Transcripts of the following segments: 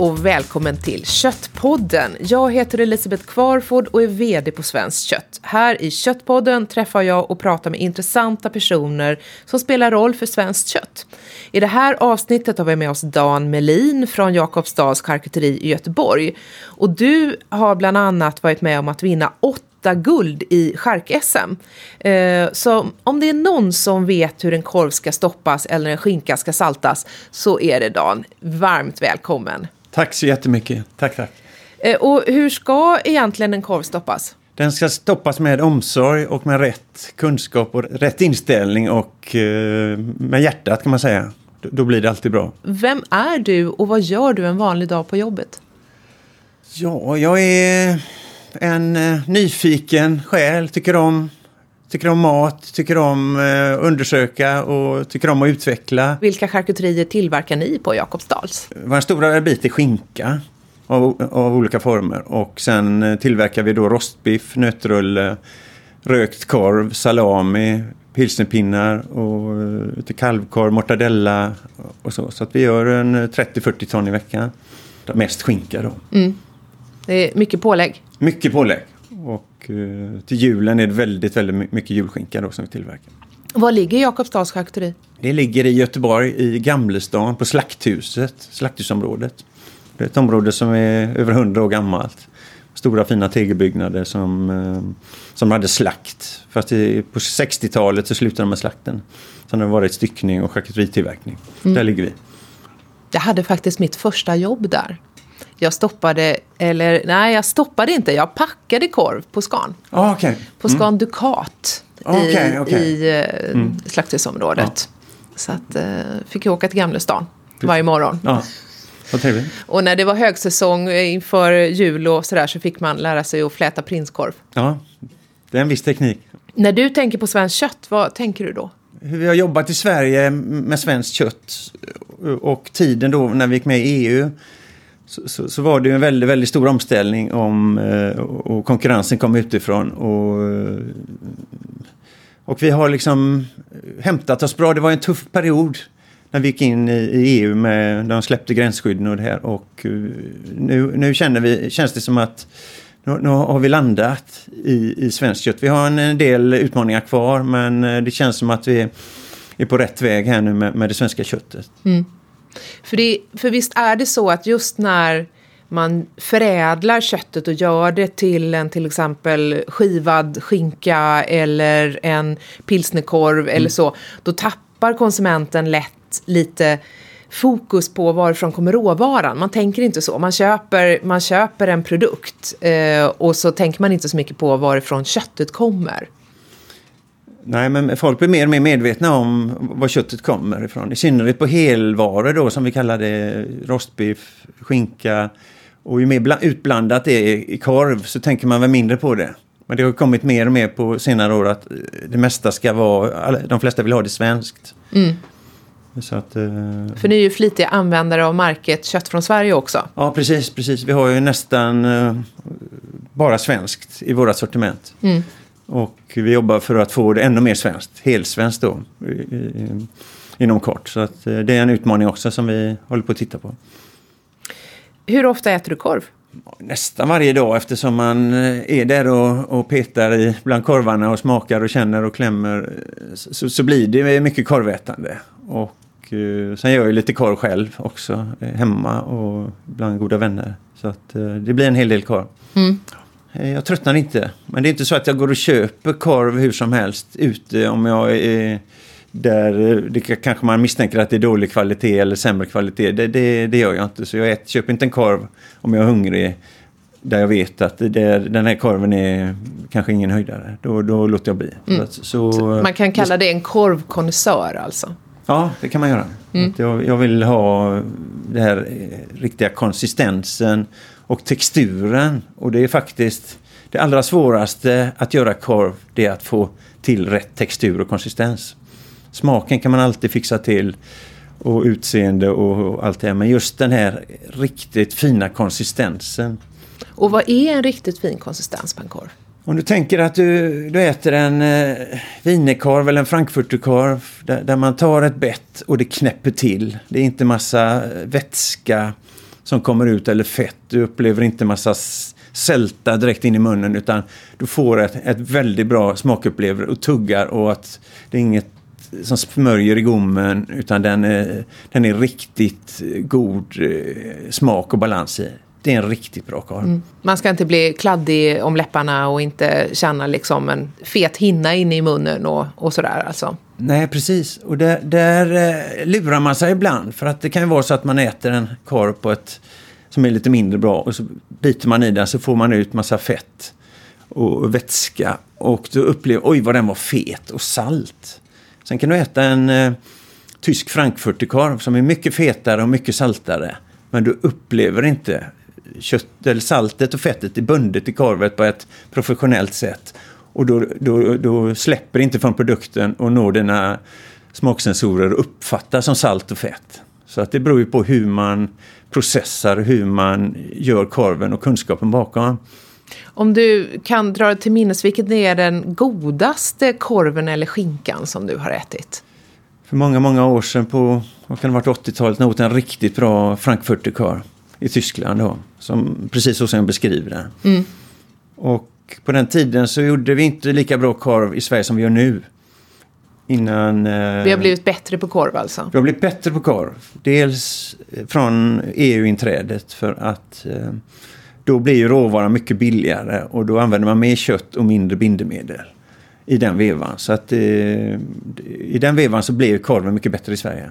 och välkommen till Köttpodden. Jag heter Elisabeth Kvarford och är VD på Svenskt Kött. Här i Köttpodden träffar jag och pratar med intressanta personer som spelar roll för svenskt kött. I det här avsnittet har vi med oss Dan Melin från Jakobsdals charkuteri i Göteborg. Och du har bland annat varit med om att vinna åtta guld i chark-SM. Eh, så om det är någon som vet hur en korv ska stoppas eller en skinka ska saltas så är det Dan. Varmt välkommen. Tack så jättemycket. Tack, tack. Eh, och hur ska egentligen en korv stoppas? Den ska stoppas med omsorg och med rätt kunskap och rätt inställning och eh, med hjärtat kan man säga. Då blir det alltid bra. Vem är du och vad gör du en vanlig dag på jobbet? Ja, jag är en eh, nyfiken själ, tycker om, tycker om mat, tycker om eh, undersöka och tycker om att utveckla. Vilka charkuterier tillverkar ni på Jakobsdals? Vår stora bit är skinka av, av olika former och sen eh, tillverkar vi då rostbiff, nötrulle, rökt korv, salami, pilsnerpinnar och eh, till kalvkorv, mortadella och så. Så att vi gör en 30-40 eh, ton i veckan. Mest skinka då. Mm. Det är mycket pålägg. Mycket pålägg. Och eh, till julen är det väldigt, väldigt mycket julskinka då som vi tillverkar. Var ligger Jakobsdals charkuteri? Det ligger i Göteborg, i Gamlestan, på Slakthuset, Slakthusområdet. Det är ett område som är över hundra år gammalt. Stora fina tegelbyggnader som, eh, som hade slakt. Fast på 60-talet så slutade de med slakten. Sen har det varit styckning och charkuteritillverkning. Mm. Där ligger vi. Jag hade faktiskt mitt första jobb där. Jag stoppade, eller nej jag stoppade inte, jag packade korv på Scan. Ah, okay. På Scan mm. Ducat okay, i, okay. i eh, mm. slakthusområdet. Ja. Så att, eh, fick jag åka till Gamlestan varje morgon. Ja. Och när det var högsäsong inför jul och sådär så fick man lära sig att fläta prinskorv. Ja, det är en viss teknik. När du tänker på svenskt kött, vad tänker du då? Hur vi har jobbat i Sverige med svenskt kött och tiden då när vi gick med i EU så, så, så, var det en väldigt, väldigt stor omställning om, eh, och konkurrensen kom utifrån. Och, eh, och vi har liksom hämtat oss bra. Det var en tuff period när vi gick in i, i EU med de släppte gränsskydden och det här. Och eh, nu, nu känner vi, känns det som att nu, nu har vi landat i, i svenskt kött. Vi har en, en, del utmaningar kvar men det känns som att vi är på rätt väg här nu med, med det svenska köttet. Mm. För, det, för visst är det så att just när man förädlar köttet och gör det till en till exempel skivad skinka eller en pilsnerkorv mm. eller så, då tappar konsumenten lätt lite fokus på varifrån kommer råvaran. Man tänker inte så. Man köper, man köper en produkt eh, och så tänker man inte så mycket på varifrån köttet kommer. Nej, men folk blir mer och mer medvetna om var köttet kommer ifrån. I synnerhet på helvaror då som vi kallar det, rostbiff, skinka. Och ju mer utblandat det är i korv så tänker man väl mindre på det. Men det har kommit mer och mer på senare år att det mesta ska vara, de flesta vill ha det svenskt. Mm. Att, eh, För ni är ju flitiga användare av märket Kött från Sverige också. Ja, precis. precis. Vi har ju nästan eh, bara svenskt i våra sortiment. Mm. Och vi jobbar för att få det ännu mer svenskt, helsvenskt då, inom kort. Så att eh, det är en utmaning också som vi håller på att titta på. Hur ofta äter du korv? Nästan varje dag eftersom man eh, är där och, och petar i bland korvarna och smakar och känner och klämmer. Så, så blir det mycket korvätande. Och eh, sen gör jag lite korv själv också hemma och bland goda vänner. Så att det blir en hel del korv. Mm. Eh, jag tröttnar inte. Men det är inte så att jag går och köper korv hur som helst ute om jag är där det kanske man misstänker att det är dålig kvalitet eller sämre kvalitet. Det, det, det gör jag inte. Så jag äter, köper inte en korv om jag är hungrig där jag vet att det, den här korven är kanske ingen höjdare. Då, då låter jag bli. Mm. Så, så, man kan kalla det en korvkonnässör alltså? Ja, det kan man göra. Mm. Jag, jag, vill ha den här riktiga konsistensen och texturen. Och det är faktiskt det allra svåraste att göra korv. Det är att få till rätt textur och konsistens. Smaken kan man alltid fixa till och utseende och allt det här. Men just den här riktigt fina konsistensen. Och vad är en riktigt fin konsistens på en korv? Om du tänker att du, du äter en eh, wienerkorv eller en frankfurterkorv där, där man tar ett bett och det knäpper till. Det är inte massa vätska som kommer ut eller fett. Du upplever inte massa sälta direkt in i munnen utan du får ett, ett väldigt bra smakupplevelse och tuggar och att det är inget som smörjer i gommen utan den är, den är riktigt god eh, smak och balans i. Det är en riktigt bra korv. Mm. Man ska inte bli kladdig om läpparna och inte känna liksom en fet hinna inne i munnen och, och sådär alltså. Nej, precis. Och där, där eh, lurar man sig ibland. För att det kan ju vara så att man äter en korv på ett som är lite mindre bra och så biter man i den så får man ut massa fett och vätska. Och då upplever oj vad den var fet och salt. Sen kan du äta en eh, tysk frankfurterkorv som är mycket fetare och mycket saltare. Men du upplever inte kött, eller saltet och fettet är bundet i korvet på ett professionellt sätt. Och då, då, då släpper inte från produkten och når dina smaksensorer och uppfattar som salt och fett. Så att det beror ju på hur man processar, hur man gör korven och kunskapen bakom. Om du kan dra till minnes, vilken är den godaste korven eller skinkan som du har ätit? För många, många år sedan på, vad kan det ha varit 80-talet, när jag åt en riktigt bra frankfurterkorv i Tyskland då. Som, precis så som jag beskriver den. Mm. Och på den tiden så gjorde vi inte lika bra korv i Sverige som vi gör nu. Innan, eh, vi har blivit bättre på korv alltså? Vi har blivit bättre på korv. Dels från EU-inträdet för att eh, då blir ju råvaran mycket billigare och då använder man mer kött och mindre bindemedel i den vevan. Så att eh, i den vevan så blir korven mycket bättre i Sverige.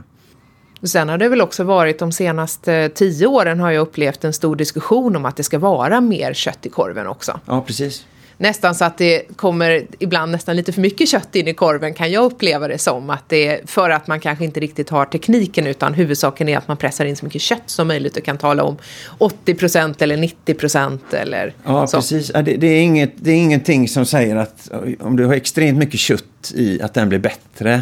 Sen har det väl också varit de senaste tio åren har jag upplevt en stor diskussion om att det ska vara mer kött i korven också. Ja, precis. Nästan så att det kommer ibland nästan lite för mycket kött in i korven kan jag uppleva det som. Att det för att man kanske inte riktigt har tekniken utan huvudsaken är att man pressar in så mycket kött som möjligt och kan tala om 80% eller 90% eller Ja, så. precis. Det, det, är inget, det är ingenting som säger att om du har extremt mycket kött i att den blir bättre.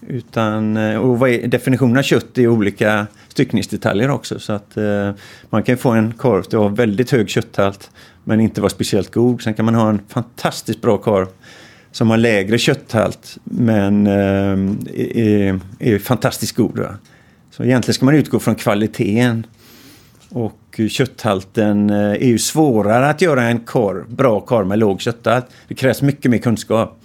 Utan, eh, och vad är definitionen av kött är olika styckningsdetaljer också. Så att eh, man kan få en korv som har väldigt hög kötthalt men inte vara speciellt god. Sen kan man ha en fantastiskt bra korv som har lägre kötthalt men eh, är, är, fantastiskt god. Va? Så egentligen ska man utgå från kvaliteten. Och kötthalten eh, är ju svårare att göra en korv, bra korv med låg kötthalt. Det krävs mycket mer kunskap.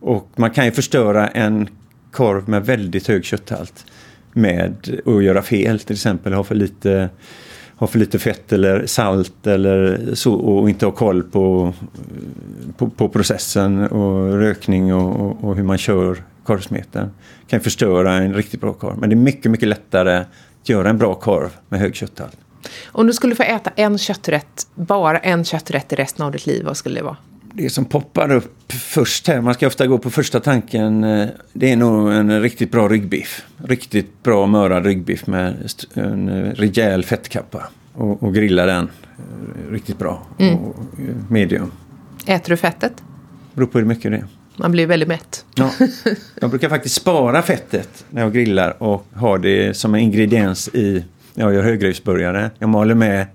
Och man kan ju förstöra en korv med väldigt hög kötthalt med att göra fel. Till exempel ha för lite, ha för lite fett eller salt eller så och inte ha koll på, på, på processen och rökning och, och, och, hur man kör korvsmeten. kan förstöra en riktigt bra korv. Men det är mycket, mycket lättare att göra en bra korv med hög kötthalt. Om du skulle få äta en kötträtt, bara en kötträtt i resten av ditt liv, vad skulle det vara? Det som poppar upp först här, man ska ofta gå på första tanken, eh, det är nog en riktigt bra ryggbiff. Riktigt bra mörad ryggbiff med en rejäl fettkappa. Och, och grilla den eh, riktigt bra. Mm. Och medium. Äter du fettet? Beror på hur mycket det är. Man blir väldigt mätt. Ja. Jag brukar faktiskt spara fettet när jag grillar och ha det som en ingrediens i när jag gör högriskburgare. Jag maler med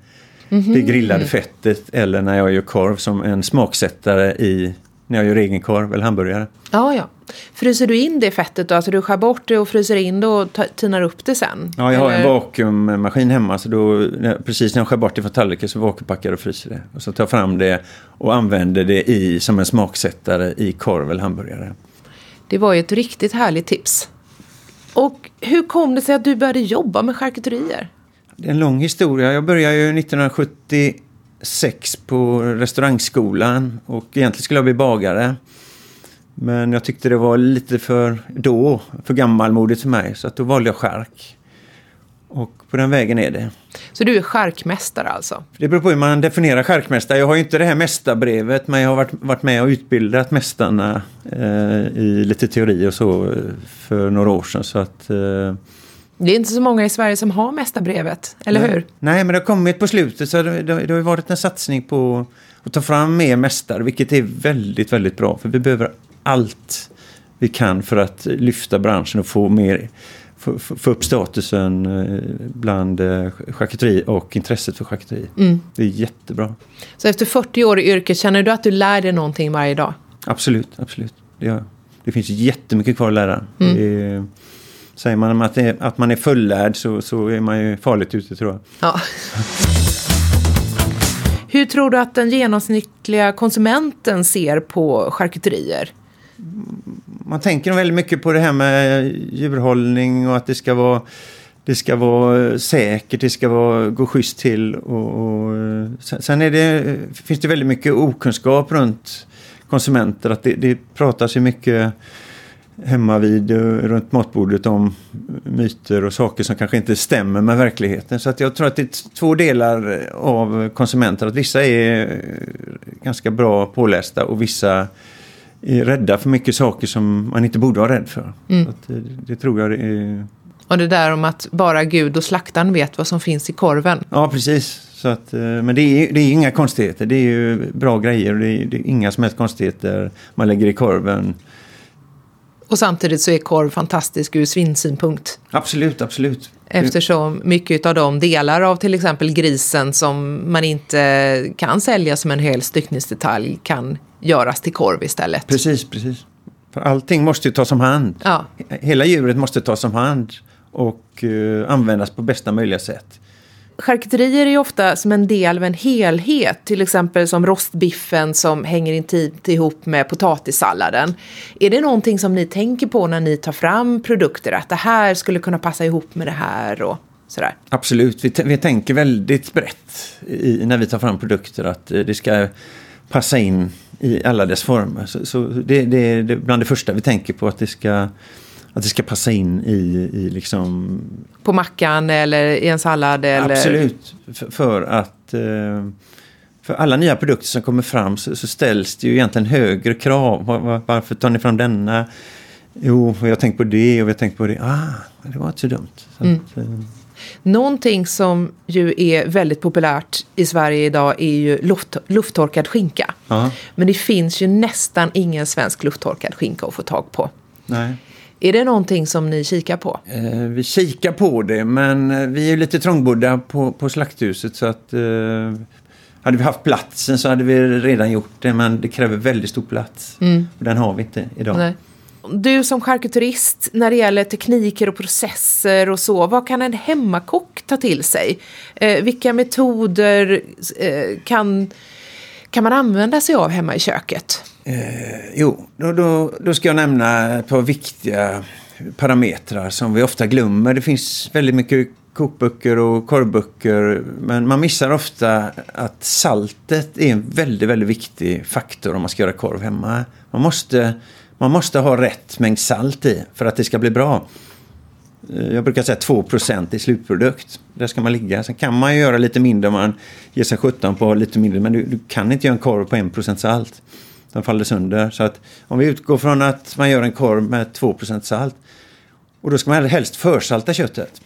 mm-hmm. det grillade fettet eller när jag gör korv som en smaksättare i när jag gör egen korv eller hamburgare. Ja, ja. Fryser du in det fettet då? Alltså du skär bort det och fryser in det och tinar upp det sen? Ja, jag har en vakuummaskin hemma så då precis när jag skär bort det från tallriken så vakuumpackar och fryser det. Och så tar jag fram det och använder det i, som en smaksättare i korv eller hamburgare. Det var ju ett riktigt härligt tips. Och hur kom det sig att du började jobba med charkuterier? Det är en lång historia. Jag började ju 1976 på restaurangskolan och egentligen skulle jag bli bagare. Men jag tyckte det var lite för då, för gammalmodigt för mig. Så att då valde jag skärk. Och på den vägen är det. Så du är skärkmästare alltså? Det beror på hur man definierar skärkmästare. Jag har ju inte det här mästarbrevet men jag har varit, varit med och utbildat mästarna eh, i lite teori och så eh, för några år sedan. Så att, eh, det är inte så många i Sverige som har mästarbrevet, eller Nej. hur? Nej, men det har kommit på slutet så det, det, det har varit en satsning på att ta fram mer mästare, vilket är väldigt, väldigt bra. För vi behöver allt vi kan för att lyfta branschen och få mer få, upp statusen eh, bland eh, charkuteri och intresset för charkuteri. Mm. Det är jättebra. Så efter 40 år i yrket, känner du att du lär dig någonting varje dag? Absolut, absolut. Det, gör jag. det finns jättemycket kvar att lära. Mm. Det, Säger man att, det, att man är fullärd så, så är man ju farligt ute tror jag. Ja. Hur tror du att den genomsnittliga konsumenten ser på charkuterier? Man tänker nog väldigt mycket på det här med djurhållning och att det ska vara det ska vara säkert, det ska vara, gå schysst till. Och, och sen är det, finns det väldigt mycket okunskap runt konsumenter. Att det, det pratas ju mycket hemma vid runt matbordet om myter och saker som kanske inte stämmer med verkligheten. Så att jag tror att det är två delar av konsumenter. Att vissa är ganska bra pålästa och vissa är rädda för mycket saker som man inte borde vara rädd för. Mm. Det, det, tror jag är... Och det där om att bara Gud och slaktaren vet vad som finns i korven. Ja, precis. Så att, eh, men det är, det är inga konstigheter. Det är ju bra grejer och det är, det är inga som helst konstigheter man lägger i korven. Och samtidigt så är korv fantastisk ur svinsynpunkt. Absolut, absolut. Eftersom mycket av de delar av till exempel grisen som man inte kan sälja som en hel styckningsdetalj kan göras till korv istället. Precis, precis. För allting måste ju tas om hand. Ja. Hela djuret måste tas om hand och uh, användas på bästa möjliga sätt. Charkuterier är ju ofta som en del av en helhet, till exempel som rostbiffen som hänger intimt ihop med potatissalladen. Är det någonting som ni tänker på när ni tar fram produkter, att det här skulle kunna passa ihop med det här och sådär? Absolut, vi, vi tänker väldigt brett i, när vi tar fram produkter, att eh, det ska passa in i alla dess former. Så, så det, det, är bland det första vi tänker på, att det ska att det ska passa in i, i liksom... På mackan eller i en sallad? Eller... Absolut. För, för att... Eh, för alla nya produkter som kommer fram så, så ställs det ju egentligen högre krav. Var, var, varför tar ni fram denna? Jo, jag har tänkt på det och jag har tänkt på det. Ah, det var inte så dumt. Så mm. att, eh. Någonting som ju är väldigt populärt i Sverige idag är ju luft, lufttorkad skinka. Aha. Men det finns ju nästan ingen svensk lufttorkad skinka att få tag på. Nej. Är det någonting som ni kikar på? Eh, vi kikar på det, men eh, vi är lite trångbodda på, på slakthuset så att eh, hade vi haft platsen så hade vi redan gjort det, men det kräver väldigt stor plats. Mm. Och den har vi inte idag. Nej. Du som charkuterist, när det gäller tekniker och processer och så, vad kan en hemmakock ta till sig? Eh, vilka metoder eh, kan, kan man använda sig av hemma i köket? Eh, jo, då, då, då ska jag nämna ett par viktiga parametrar som vi ofta glömmer. Det finns väldigt mycket kokböcker och korvböcker. Men man missar ofta att saltet är en väldigt, väldigt viktig faktor om man ska göra korv hemma. Man måste, man måste ha rätt mängd salt i för att det ska bli bra. Eh, jag brukar säga 2% i slutprodukt. Där ska man ligga. Sen kan man ju göra lite mindre om man ger sig sjutton på lite mindre. Men du, du kan inte göra en korv på 1% salt. Den faller sönder. Så att om vi utgår från att man gör en korv med 2% salt. Och då ska man helst försalta köttet.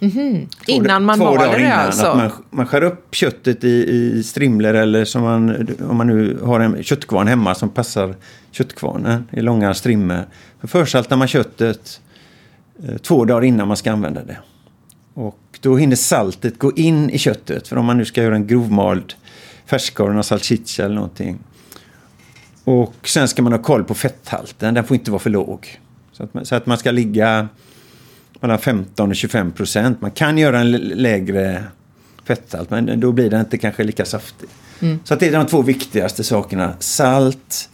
Mm -hmm. Innan man maler det alltså? Man, man skär upp köttet i, i strimlor eller som man, om man nu har en köttkvarn hemma som passar köttkvarnen i långa strimmor. För försaltar man köttet två dagar innan man ska använda det. Och då hinner saltet gå in i köttet. För om man nu ska göra en grovmald färskkorv, och salchicha eller någonting. Och sen ska man ha koll på fetthalten. Den får inte vara för låg. Så att man, så att man ska ligga mellan 15 och 25 procent. Man kan göra en lägre fetthalt men då blir den inte kanske lika saftig. Mm. Så att det är de två viktigaste sakerna. Salt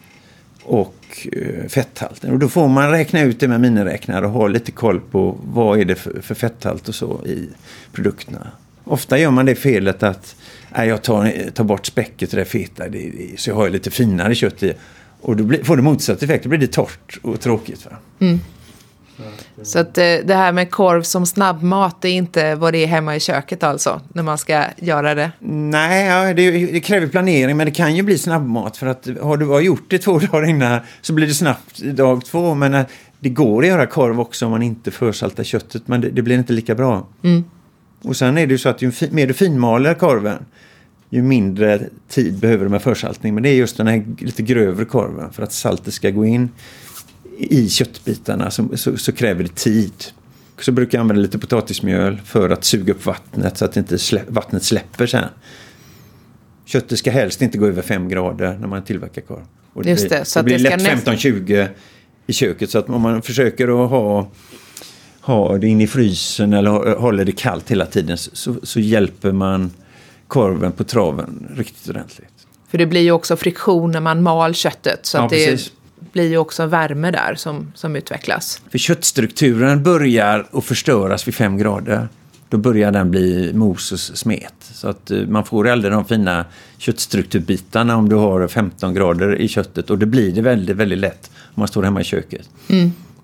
och Eh, fetthalten. Och då får man räkna ut det med miniräknare och ha lite koll på vad är det för, för fetthalt och så i produkterna. Ofta gör man det felet att nej, jag tar, tar bort späcket och det feta det, det, så jag har lite finare kött i. Och då blir, får det motsatt effekt, då blir det torrt och tråkigt. Va? Mm. Så att eh, det här med korv som snabbmat, det är inte vad det är hemma i köket alltså, när man ska göra det? Nej, det, det, kräver planering, men det kan ju bli snabbmat. För att har du gjort det två dagar innan så blir det snabbt dag två. Men eh, det går att göra korv också om man inte försaltar köttet, men det, det blir inte lika bra. Mm. Och sen är det ju så att ju mer du finmaler korven, ju mindre tid behöver du med försaltning. Men det är just den här lite grövre korven för att saltet ska gå in i köttbitarna så, så, så, kräver det tid. Så brukar jag använda lite potatismjöl för att suga upp vattnet så att inte slä, vattnet släpper sen. Köttet ska helst inte gå över 5 grader när man tillverkar korv. Och det, Just det, så det blir lätt 15-20 i köket så att om man försöker att ha har det in i frysen eller håller det kallt hela tiden så, så hjälper man korven på traven riktigt ordentligt. För det blir ju också friktion när man mal köttet så Ja, att det precis. Blir ju också värme där som, som utvecklas. För köttstrukturen börjar att förstöras vid fem grader. Då börjar den bli mos och smet. Så att eh, man får aldrig de fina köttstrukturbitarna om du har 15 grader i köttet. Och det blir det väldigt, väldigt lätt om man står hemma i köket.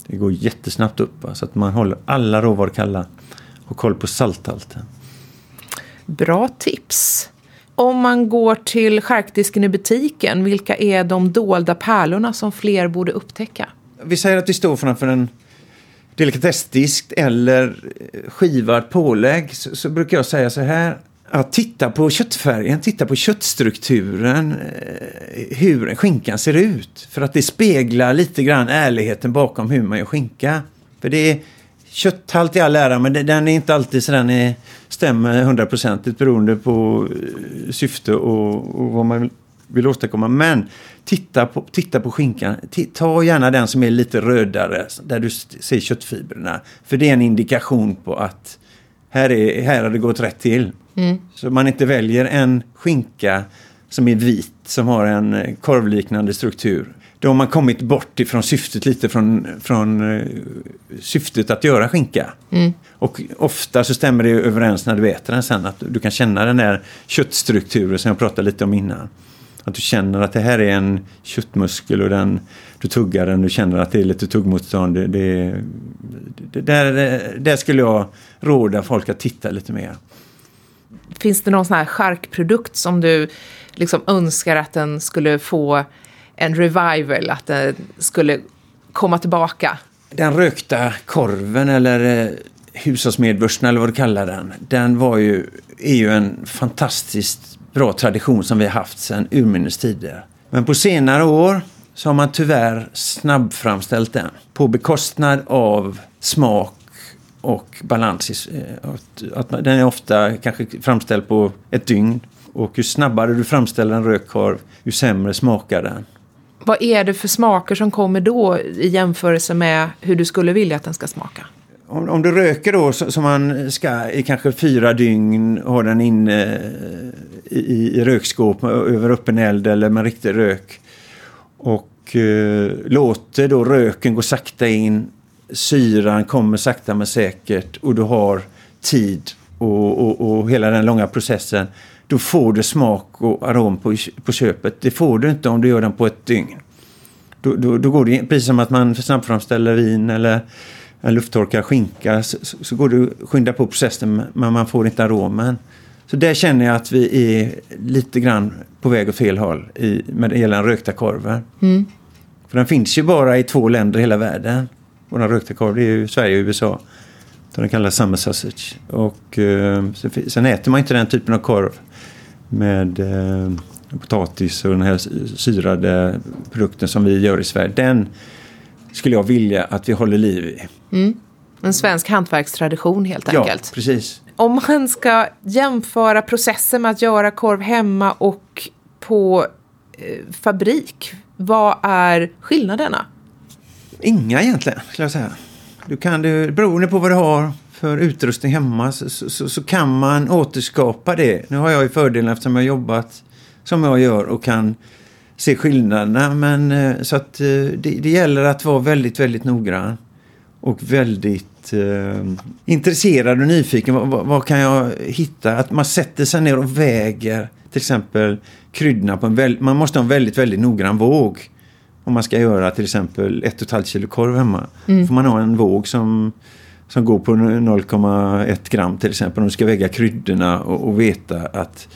Det går jättesnabbt upp. Så att man håller alla råvaror kalla. Och koll på salthalten. Bra tips. Om man går till charkdisken i butiken, vilka är de dolda pärlorna som fler borde upptäcka? Vi säger att vi står framför en delikatessdisk eller eh, skivad pålägg så, så brukar jag säga så här. Att titta på köttfärgen, titta på köttstrukturen, eh, hur skinkan ser ut. För att det speglar lite grann ärligheten bakom hur man gör skinka. För det är kötthalt i all ära, men den är inte alltid så den är, stämmer hundraprocentigt beroende på eh, syfte och, och vad man vill, åstadkomma. Men titta på, titta på skinkan. Ta gärna den som är lite rödare, där du ser köttfibrerna. För det är en indikation på att här, är, här har det gått rätt till. Så man inte väljer en skinka som är vit, som har en eh, korvliknande struktur. Då har man kommit bort ifrån syftet lite från, från eh, syftet att göra skinka. Och ofta så stämmer det överens när du äter den sen. Att du kan känna den där köttstrukturen som jag pratade lite om innan. Att du känner att det här är en köttmuskel och den, du tuggar den, du känner att det är lite tuggmotstånd. Det, det, det, där, där skulle jag råda folk att titta lite mer. Finns det någon sån här charkprodukt som du liksom önskar att den skulle få en revival, att den skulle komma tillbaka? Den rökta korven eller eh, hushållsmedvursten eller vad du kallar den. Den var ju, är ju en fantastiskt bra tradition som vi har haft sedan urminnes tider. Men på senare år så har man tyvärr snabbframställt den på bekostnad av smak och balans. Eh, att, att den är ofta kanske framställd på ett dygn. Och ju snabbare du framställer en rökt korv, ju sämre smakar den. Vad är det för smaker som kommer då i jämförelse med hur du skulle vilja att den ska smaka? Om, om du röker då så- som man ska i kanske fyra dygn ha den inne eh, i, i rökskåp över öppen eld eller med riktig rök. Och eh, låter då röken gå sakta in. Syran kommer sakta men säkert och du har tid och, och, och hela den långa processen. Då får du smak och arom på, på köpet. Det får du inte om du gör den på ett dygn. Då, då, då går det precis som att man snabbframställer vin eller en lufttorkad skinka så, så, går det att skynda på processen men man får inte aromen. Så där känner jag att vi är lite grann på väg åt fel håll i, med det gäller den rökta korven. För den finns ju bara i två länder i hela världen. Och den rökta korv det är ju Sverige och USA. Den kallas summer sausage. Och eh, sen äter man inte den typen av korv med eh, potatis och den här syrade produkten som vi gör i Sverige. Den skulle jag vilja att vi håller liv i. En svensk hantverkstradition helt Ja, enkelt. precis. Om man ska jämföra processen med att göra korv hemma och på eh, fabrik, vad är skillnaderna? Inga egentligen, skulle jag säga. Du kan, du, beroende på vad du har för utrustning hemma så, så, så kan man återskapa det. Nu har jag ju fördelen eftersom jag har jobbat som jag gör och kan se skillnaderna. Men eh, så att eh, det, det gäller att vara väldigt, väldigt noggrann. Och väldigt eh, intresserad och nyfiken. Vad, vad, kan jag hitta? Att man sätter sig ner och väger till exempel kryddorna på en väldigt... Man måste ha en väldigt, väldigt noggrann våg. Om man ska göra till exempel ett och ett halvt kilo korv hemma. får man ha en våg som, som går på 0,1 gram till exempel. Om du ska väga kryddorna och, och veta att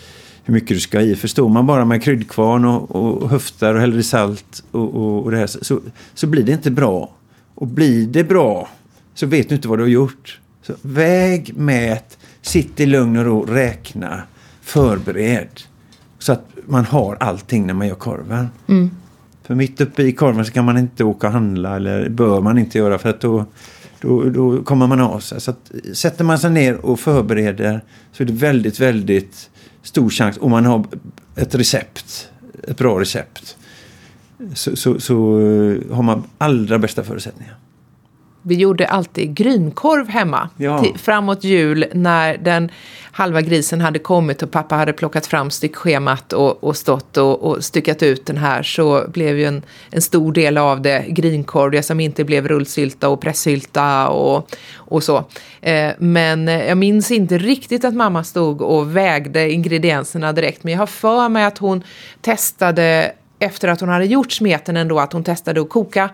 hur mycket du ska ha i. Förstår man bara med kryddkvarn och, och höftar och häller i salt och, och, och det här så, så blir det inte bra. Och blir det bra så vet du inte vad du har gjort. Så väg, mät, sitt i lugn och ro, räkna, förbered. Så att man har allting när man gör korven. Mm. För mitt uppe i korven så kan man inte åka och handla eller bör man inte göra för att då, då, då kommer man av sig. Så att, sätter man sig ner och förbereder så är det väldigt, väldigt stor chans om man har ett recept, ett bra recept. Så, så, så har man allra bästa förutsättningar. Vi gjorde alltid grynkorv hemma. Ja. Till, framåt jul när den halva grisen hade kommit och pappa hade plockat fram styckschemat och, och stått och, och styckat ut den här så blev ju en, en stor del av det grynkorv, det som inte blev rullsylta och pressylta och, och så. Eh, men jag minns inte riktigt att mamma stod och vägde ingredienserna direkt, men jag har för mig att hon testade efter att hon hade gjort smeten ändå, att hon testade att koka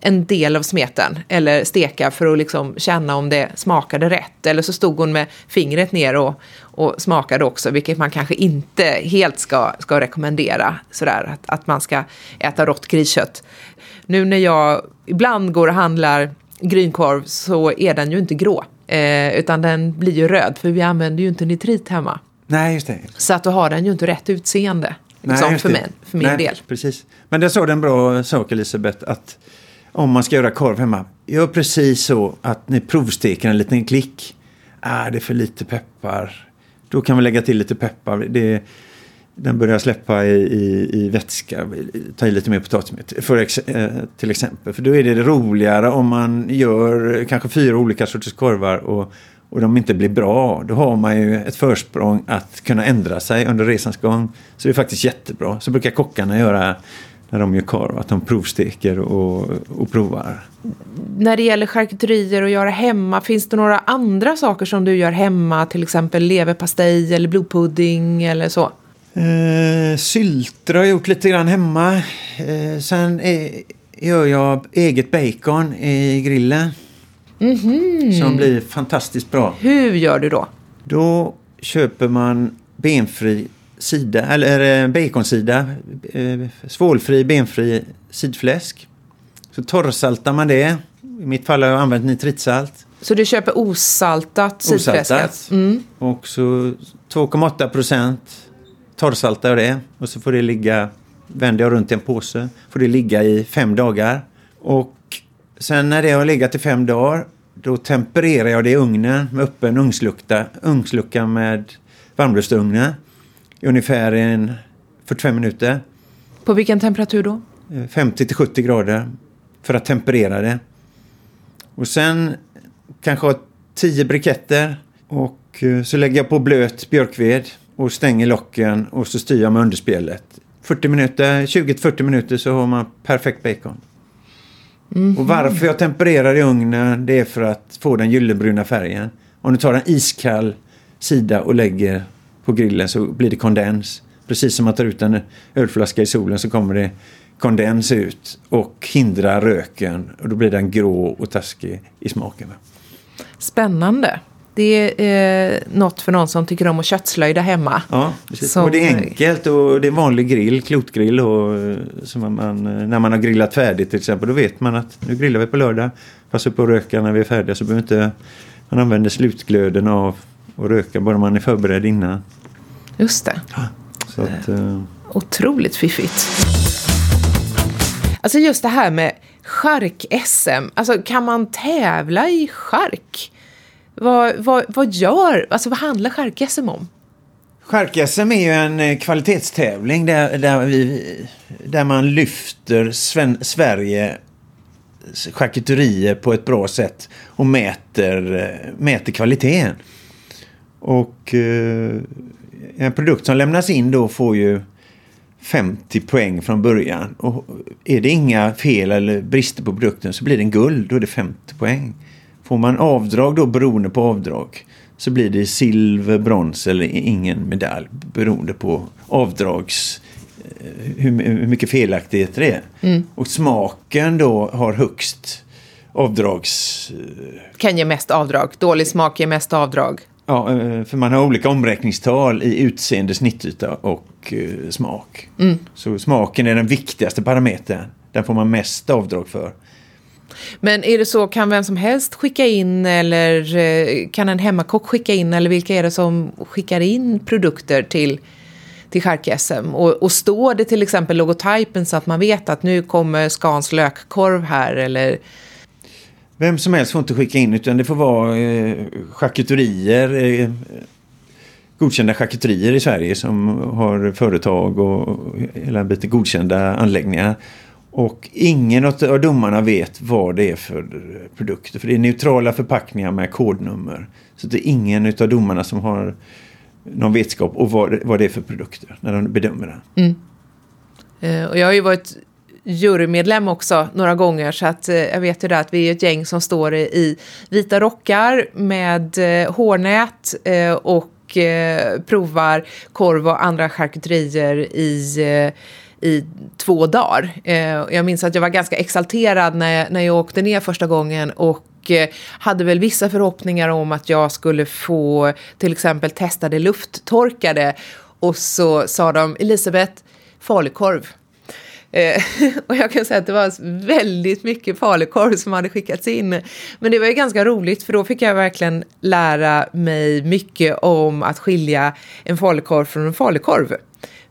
en del av smeten eller steka för att liksom känna om det smakade rätt. Eller så stod hon med fingret ner och, och smakade också, vilket man kanske inte helt ska, ska rekommendera. Sådär, att, att man ska äta rått griskött. Nu när jag ibland går och handlar grynkorv så är den ju inte grå. Eh, utan den blir ju röd, för vi använder ju inte nitrit hemma. Nej, just det. Så att då har den ju inte rätt utseende. Liksom, just för, min, för min Nej, del. Precis. Men det du en bra sak Elisabeth, att om man ska göra korv hemma, gör precis så att ni provsteker en liten klick. Ah, det är för lite peppar. Då kan vi lägga till lite peppar. Det, den börjar släppa i, i, i vätska. Ta i lite mer potatismjöl för ex, eh, till exempel. För då är det roligare om man gör kanske fyra olika sorters korvar och, och de inte blir bra. Då har man ju ett försprång att kunna ändra sig under resans gång. Så det är faktiskt jättebra. Så brukar kockarna göra när de gör korv. Att de provsteker och, och provar. När det gäller charkuterier och göra hemma, finns det några andra saker som du gör hemma? Till exempel leverpastej eller blodpudding eller så? Eh, sylter har jag gjort lite grann hemma. Eh, sen är, gör jag eget bacon i grillen. Som blir fantastiskt bra. Hur gör du då? Då köper man benfri sida, eller eh, baconsida, eh, svålfri, benfri sidfläsk. Så torrsaltar man det. I mitt fall har jag använt nitritsalt. Så du köper osaltat sidfläsket? Osaltat. Och så 2,8 procent torrsaltar jag det. Och så får det ligga, vänder jag runt i en påse, får det ligga i fem dagar. Och sen när det har legat i fem dagar, då tempererar jag det i ugnen med öppen ugnslucka, ugnslucka med varmluftsugnen i ungefär en 45 minuter. På vilken temperatur då? Eh, 50 till 70 grader för att temperera det. Och sen kanske ha 10 briketter och eh, så lägger jag på blöt björkved och stänger locken och så styr jag med underspelet. 40 minuter, 20-40 minuter så har man perfekt bacon. Och varför jag tempererar i ugnen det är för att få den gyllenbruna färgen. Om du tar en iskall sida och lägger på grillen så blir det kondens. Precis som man tar ut en ölflaska i solen så kommer det kondens ut och hindrar röken och då blir den grå och taskig i smaken. Spännande. Det är eh, något för någon som tycker om att köttslöjda hemma. Ja. Som- och det är enkelt och det är en vanlig grill, klotgrill. Och, eh, som man, eh, när man har grillat färdigt till exempel, då vet man att nu grillar vi på lördag. Passa på att röka när vi är färdiga så behöver inte man använder slutglöden av att röka bara man är förberedd innan. Just det. Så att, eh, Otroligt fiffigt. Alltså just det här med chark-SM. Alltså kan man tävla i chark? Vad, vad, vad gör, alltså vad handlar chark-SM om? Chark-SM är ju en eh, kvalitetstävling där, där, vi, där man lyfter Sven, Sverige charkuterier på ett bra sätt och mäter, eh, mäter kvaliteten. Och eh, en produkt som lämnas in då får ju 50 poäng från början. Och är det inga fel eller brister på produkten så blir den guld, då är det 50 poäng. Får man avdrag då beroende på avdrag så blir det silver, brons eller ingen medalj beroende på avdrags eh, hur, hur mycket felaktigheter det är. Och smaken då har högst avdrags... Kan ge mest avdrag. Dålig smak ger mest avdrag. Ja, eh, för man har olika omräkningstal i utseende, snittyta och eh, smak. Så smaken är den viktigaste parametern. Den får man mest avdrag för. Men är det så, kan vem som helst skicka in eller eh, kan en hemmakock skicka in eller vilka är det som skickar in produkter till, till chark-SM? Och, och står det till exempel logotypen så att man vet att nu kommer Scans lökkorv här eller vem som helst får inte skicka in utan det får vara eh, charkuterier, eh, godkända charkuterier i Sverige som har företag och hela biten godkända anläggningar. Och ingen av domarna vet vad det är för produkter. För det är neutrala förpackningar med kodnummer. Så det är ingen av domarna som har någon vetskap om vad, vad det är för produkter när de bedömer det. Mm. Eh, och jag har ju varit jurymedlem också några gånger så att eh, jag vet ju det att vi är ett gäng som står i vita rockar med eh, hårnät eh, och eh, provar korv och andra charkuterier i eh, i två dagar. Eh, jag minns att jag var ganska exalterad när jag, när jag åkte ner första gången och eh, hade väl vissa förhoppningar om att jag skulle få till exempel testa det lufttorkade. Och så sa de Elisabeth, falukorv. Eh, och jag kan säga att det var väldigt mycket falukorv som hade skickats in. Men det var ju ganska roligt för då fick jag verkligen lära mig mycket om att skilja en falukorv från en falukorv.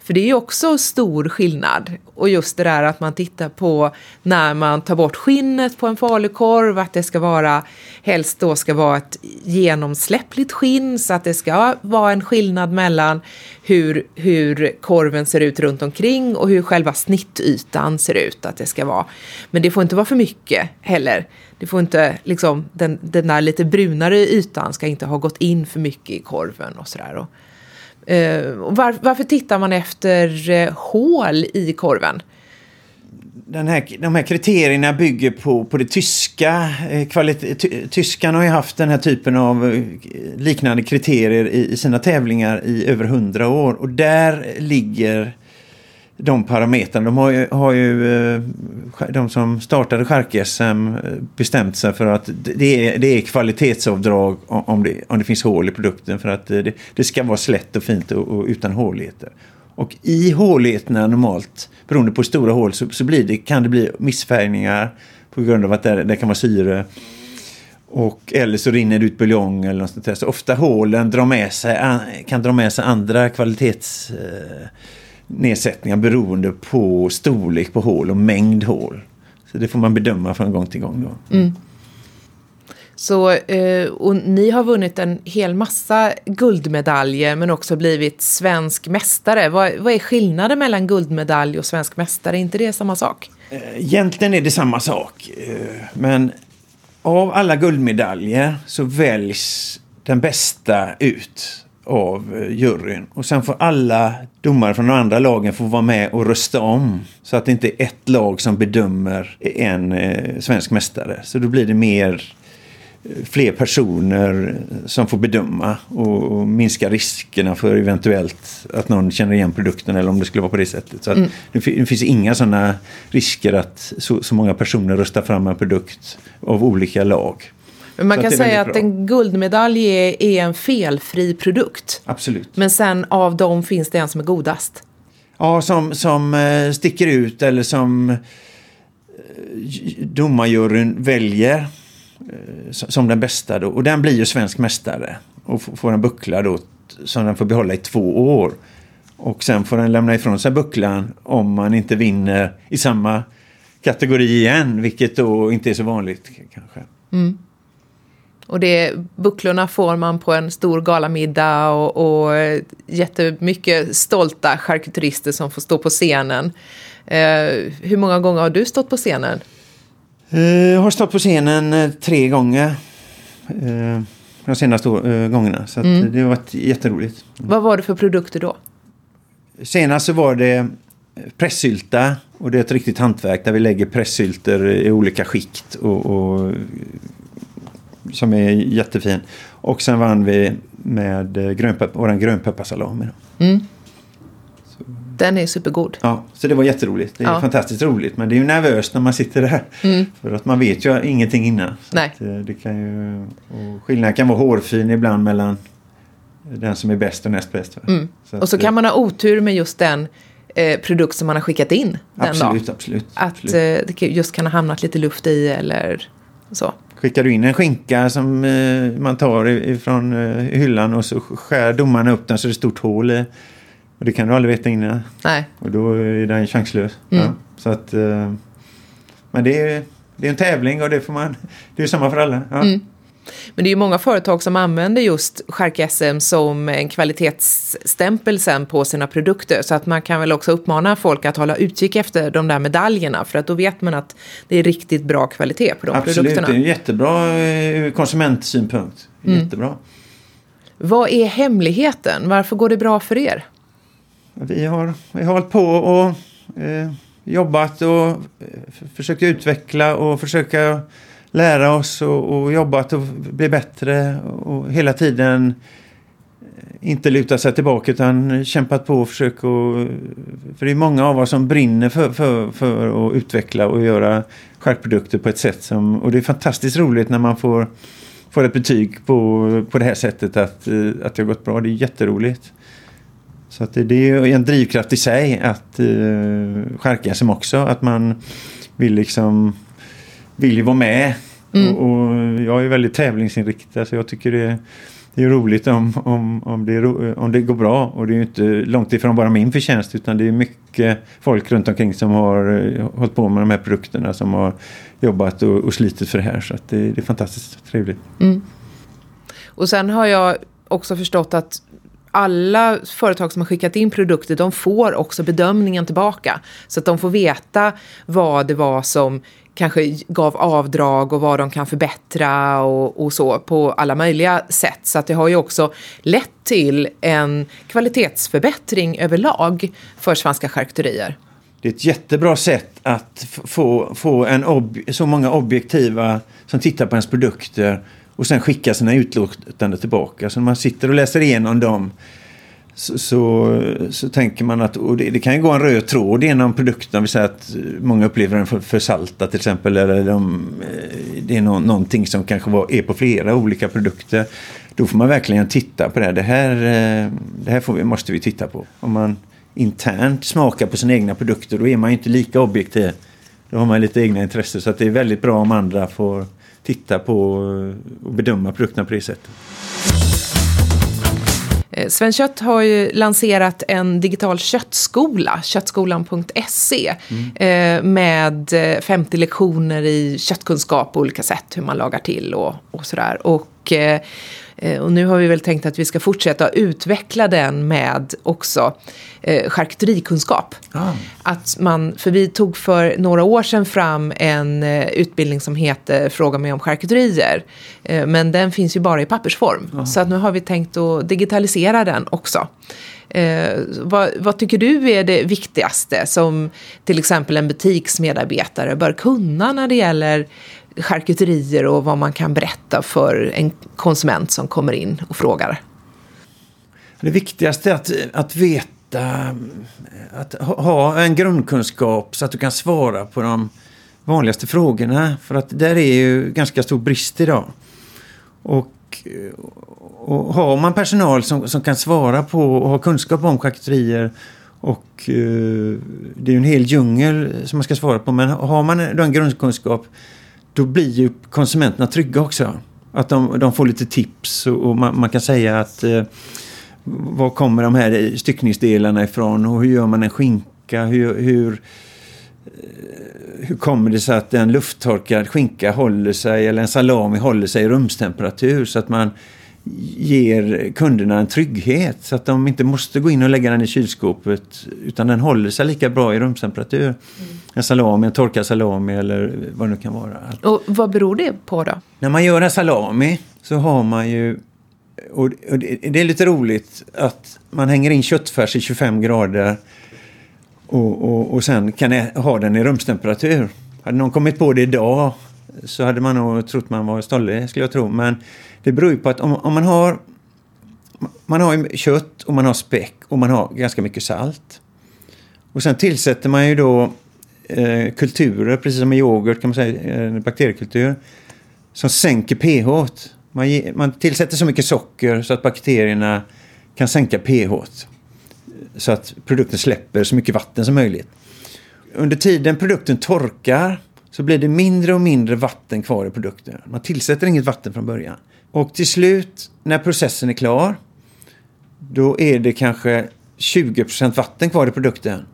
För det är ju också stor skillnad. Och just det där att man tittar på när man tar bort skinnet på en falukorv, att det ska vara, helst då ska vara ett genomsläppligt skinn, så att det ska vara en skillnad mellan hur, hur korven ser ut runt omkring och hur själva snittytan ser ut att det ska vara. Men det får inte vara för mycket heller. Det får inte, liksom, den, den där lite brunare ytan ska inte ha gått in för mycket i korven och sådär. Eh, var, varför tittar man efter eh, hål i korven? Den här, de här kriterierna bygger på, på det tyska. Eh, kvalitet, har ju haft den här typen av eh, liknande kriterier i, i sina tävlingar i över hundra år. Och där ligger de parametrarna. De har ju, har ju eh, de som startade Chark-SM eh, bestämt sig för att det är, det är kvalitetsavdrag om det, om det finns hål i produkten för att eh, det, det ska vara slätt och fint och, och, utan håligheter. Och i håligheterna normalt, beroende på stora hål, så, så blir det, kan det bli missfärgningar på grund av att det, det kan vara syre. Och, eller så rinner det ut buljong eller något sånt där. Så ofta hålen drar med sig, kan dra med sig andra kvalitets... Eh, nedsättningar beroende på storlek på hål och mängd hål. Så det får man bedöma från gång till gång. Då. Mm. Så, eh, och ni har vunnit en hel massa guldmedaljer men också blivit svensk mästare. Vad, vad är skillnaden mellan guldmedalj och svensk mästare? Är inte det samma sak? Eh, egentligen är det samma sak. Eh, men av alla guldmedaljer så väljs den bästa ut av eh, juryn. Och sen får alla domare från de andra lagen få vara med och rösta om. Så att det inte är ett lag som bedömer en eh, svensk mästare. Så då blir det mer eh, fler personer som får bedöma och, och, minska riskerna för eventuellt att någon känner igen produkten eller om det skulle vara på det sättet. Så mm. det, det, finns inga sådana risker att så, så många personer röstar fram en produkt av olika lag. Men man kan säga att en guldmedalj är, är, en felfri produkt. Absolut. Men sen av dem finns det en som är godast. Ja, som, som uh, sticker ut eller som uh, domarjuryn väljer uh, som den bästa. Då. Och den blir ju svensk mästare och får en buckla då som den får behålla i två år. Och sen får den lämna ifrån sig bucklan om man inte vinner i samma kategori igen, vilket då inte är så vanligt kanske. Mm. Och det, bucklorna får man på en stor galamiddag och, och jättemycket stolta charkuterister som får stå på scenen. Eh, hur många gånger har du stått på scenen? Eh, jag har stått på scenen eh, tre gånger. Eh, de senaste gångerna. Så mm. det har varit jätteroligt. Vad var det för produkter då? Senast så var det pressylta. Och det är ett riktigt hantverk där vi lägger pressylter i olika skikt och, och som är jättefin. Och sen vann vi med eh, grönpepp vår grönpepparsalami. Mm. Den är supergod. Ja, så det var jätteroligt. Det är ja. fantastiskt roligt. Men det är ju nervöst när man sitter där. Mm. För att man vet ju ingenting innan. Nej. Att, eh, det kan ju, och skillnaden kan vara hårfin ibland mellan den som är bäst och näst bäst. Mm. Så och så kan man ha otur med just den eh, produkt som man har skickat in den absolut, dag. Absolut, Att absolut. Eh, det just kan ha hamnat lite luft i eller så. Skickar du in en skinka som eh, man tar ifrån eh, hyllan och så skär domarna upp den så det är ett stort hål i. Och det kan du aldrig veta innan. Nej. Och då är den chanslös. Mm. Ja, så att, eh, men det är, det är en tävling och det får man... Det är samma för alla. Ja. Mm. Men det är ju många företag som använder just Chark-SM som en kvalitetsstämpel sen på sina produkter. Så att man kan väl också uppmana folk att hålla utkik efter de där medaljerna. För att då vet man att det är riktigt bra kvalitet på de Absolut, produkterna. det är en jättebra eh, konsumentsynpunkt. Mm. Jättebra. Vad är hemligheten? Varför går det bra för er? Vi har, vi har hållit på och eh, jobbat och eh, försökt utveckla och försöka lära oss och, och jobbat och bli bättre och hela tiden eh, inte luta sig tillbaka utan kämpat på och försökt och, För det är många av oss som brinner för, för, för att utveckla och göra skärpprodukter på ett sätt som... Och det är fantastiskt roligt när man får, får ett betyg på, på det här sättet att, eh, att det har gått bra. Det är jätteroligt. Så att det, det är en drivkraft i sig att eh, uh, skärka sig också. Att man vill liksom vill ju vara med. Mm. Och, och jag är väldigt tävlingsinriktad så jag tycker det, det är roligt om, om, om, det, om det går bra. Och det är ju inte långt ifrån bara min förtjänst utan det är mycket folk runt omkring som har eh, hållit på med de här produkterna som har jobbat och, och slitit för det här. Så att det, det är fantastiskt trevligt. Och sen har jag också förstått att alla företag som har skickat in produkter, de får också bedömningen tillbaka. Så att de får veta vad det var som kanske gav avdrag och vad de kan förbättra och, och så på alla möjliga sätt. Så att det har ju också lett till en kvalitetsförbättring överlag för svenska charkuterier. Det är ett jättebra sätt att få, få en ob- så många objektiva som tittar på ens produkter och sen skicka sina utlåtanden tillbaka. Så när man sitter och läser igenom dem så, så, så tänker man att och det, det kan ju gå en röd tråd genom produkten. Vi säger att många upplever den för, för salta till exempel. Eller de, eh, det är no, någonting som kanske var, är på flera olika produkter. Då får man verkligen titta på det. Det här, eh, det här får vi, måste vi titta på. Om man internt smakar på sina egna produkter då är man ju inte lika objektiv. Då har man lite egna intressen. Så att det är väldigt bra om andra får titta på och bedöma produkterna på det sättet. Eh, Sven Kött har ju lanserat en digital köttskola, köttskolan.se, mm. Eh, med eh, 50 lektioner i köttkunskap på olika sätt, hur man lagar till och, och sådär. Och, och nu har vi väl tänkt att vi ska fortsätta utveckla den med också eh, charkuterikunskap. Ah. Att man, för vi tog för några år sedan fram en eh, utbildning som heter Fråga mig om charkuterier. Eh, men den finns ju bara i pappersform. Så att nu har vi tänkt att digitalisera den också. Eh, vad, vad tycker du är det viktigaste som till exempel en butiksmedarbetare bör kunna när det gäller charkuterier och vad man kan berätta för en konsument som kommer in och frågar? Det viktigaste är att, att veta, att ha- en grundkunskap så att du kan svara på de vanligaste frågorna. För att där är ju ganska stor brist idag. Och, och har man personal som, som kan svara på och ha kunskap om charkuterier och eh, det är ju en hel djungel som man ska svara på. Men har man den grundkunskap då blir ju konsumenterna trygga också. Att de, de får lite tips och, och man, man kan säga att eh, var kommer de här styckningsdelarna ifrån och hur gör man en skinka? Hur, hur, eh, hur kommer det sig att en lufttorkad skinka håller sig eller en salami håller sig i rumstemperatur så att man ger kunderna en trygghet så att de inte måste gå in och lägga den i kylskåpet utan den håller sig lika bra i rumstemperatur. En salami, en torkad salami eller vad det nu kan vara. Och vad beror det på då? När man gör en salami så har man ju... Och och det det är lite roligt att man hänger in köttfärs i 25 grader och, och, och sen kan ha den i rumstemperatur. Hade någon kommit på det idag så hade man nog trott man var stollig, skulle jag tro. Men det beror ju på att om, om man har... Man har ju kött och man har späck och man har ganska mycket salt. Och sen tillsätter man ju då eh, kulturer, precis som i yoghurt kan man säga, eh, bakteriekultur som sänker pH. Man, ge, man tillsätter så mycket socker så att bakterierna kan sänka pH. Så att produkten släpper så mycket vatten som möjligt. Under tiden produkten torkar så blir det mindre och mindre vatten kvar i produkten. Man tillsätter inget vatten från början. Och till slut, när processen är klar, då är det kanske 20% vatten kvar i produkten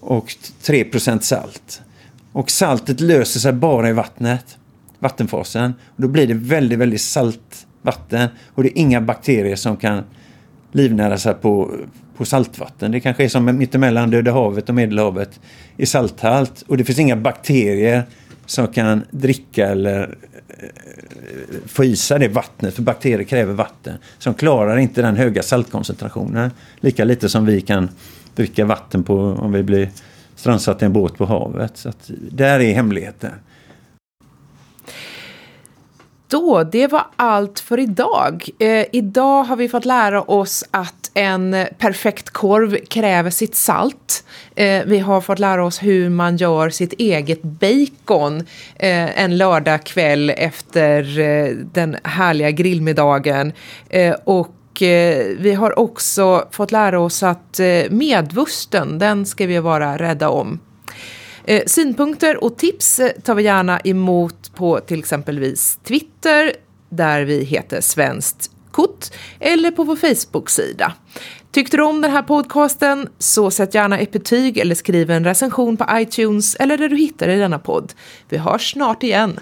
och 3% salt. Och saltet löser sig bara i vattnet. vattenfasen. Och då blir det väldigt, väldigt salt vatten och det är inga bakterier som kan livnära sig på, på saltvatten. Det kanske är som mittemellan Döda havet och Medelhavet i salthalt och det finns inga bakterier som kan dricka eller eh, få i sig det vattnet, för bakterier kräver vatten. Som klarar inte den höga saltkoncentrationen. Lika lite som vi kan dricka vatten på om vi blir strandsatta i en båt på havet. Så att, där är hemligheten. Då, det var allt för idag. Eh, idag har vi fått lära oss att en perfekt korv kräver sitt salt. Eh, vi har fått lära oss hur man gör sitt eget bacon eh, en lördagkväll efter eh, den härliga grillmiddagen. Eh, och eh, vi har också fått lära oss att eh, medvusten, den ska vi vara rädda om. Eh, synpunkter och tips eh, tar vi gärna emot på till exempelvis Twitter där vi heter Svenskt Kort eller på vår Facebook-sida. Tyckte du om den här podcasten så sätt gärna ett betyg eller skriv en recension på iTunes eller där du hittar i denna podd. Vi hörs snart igen.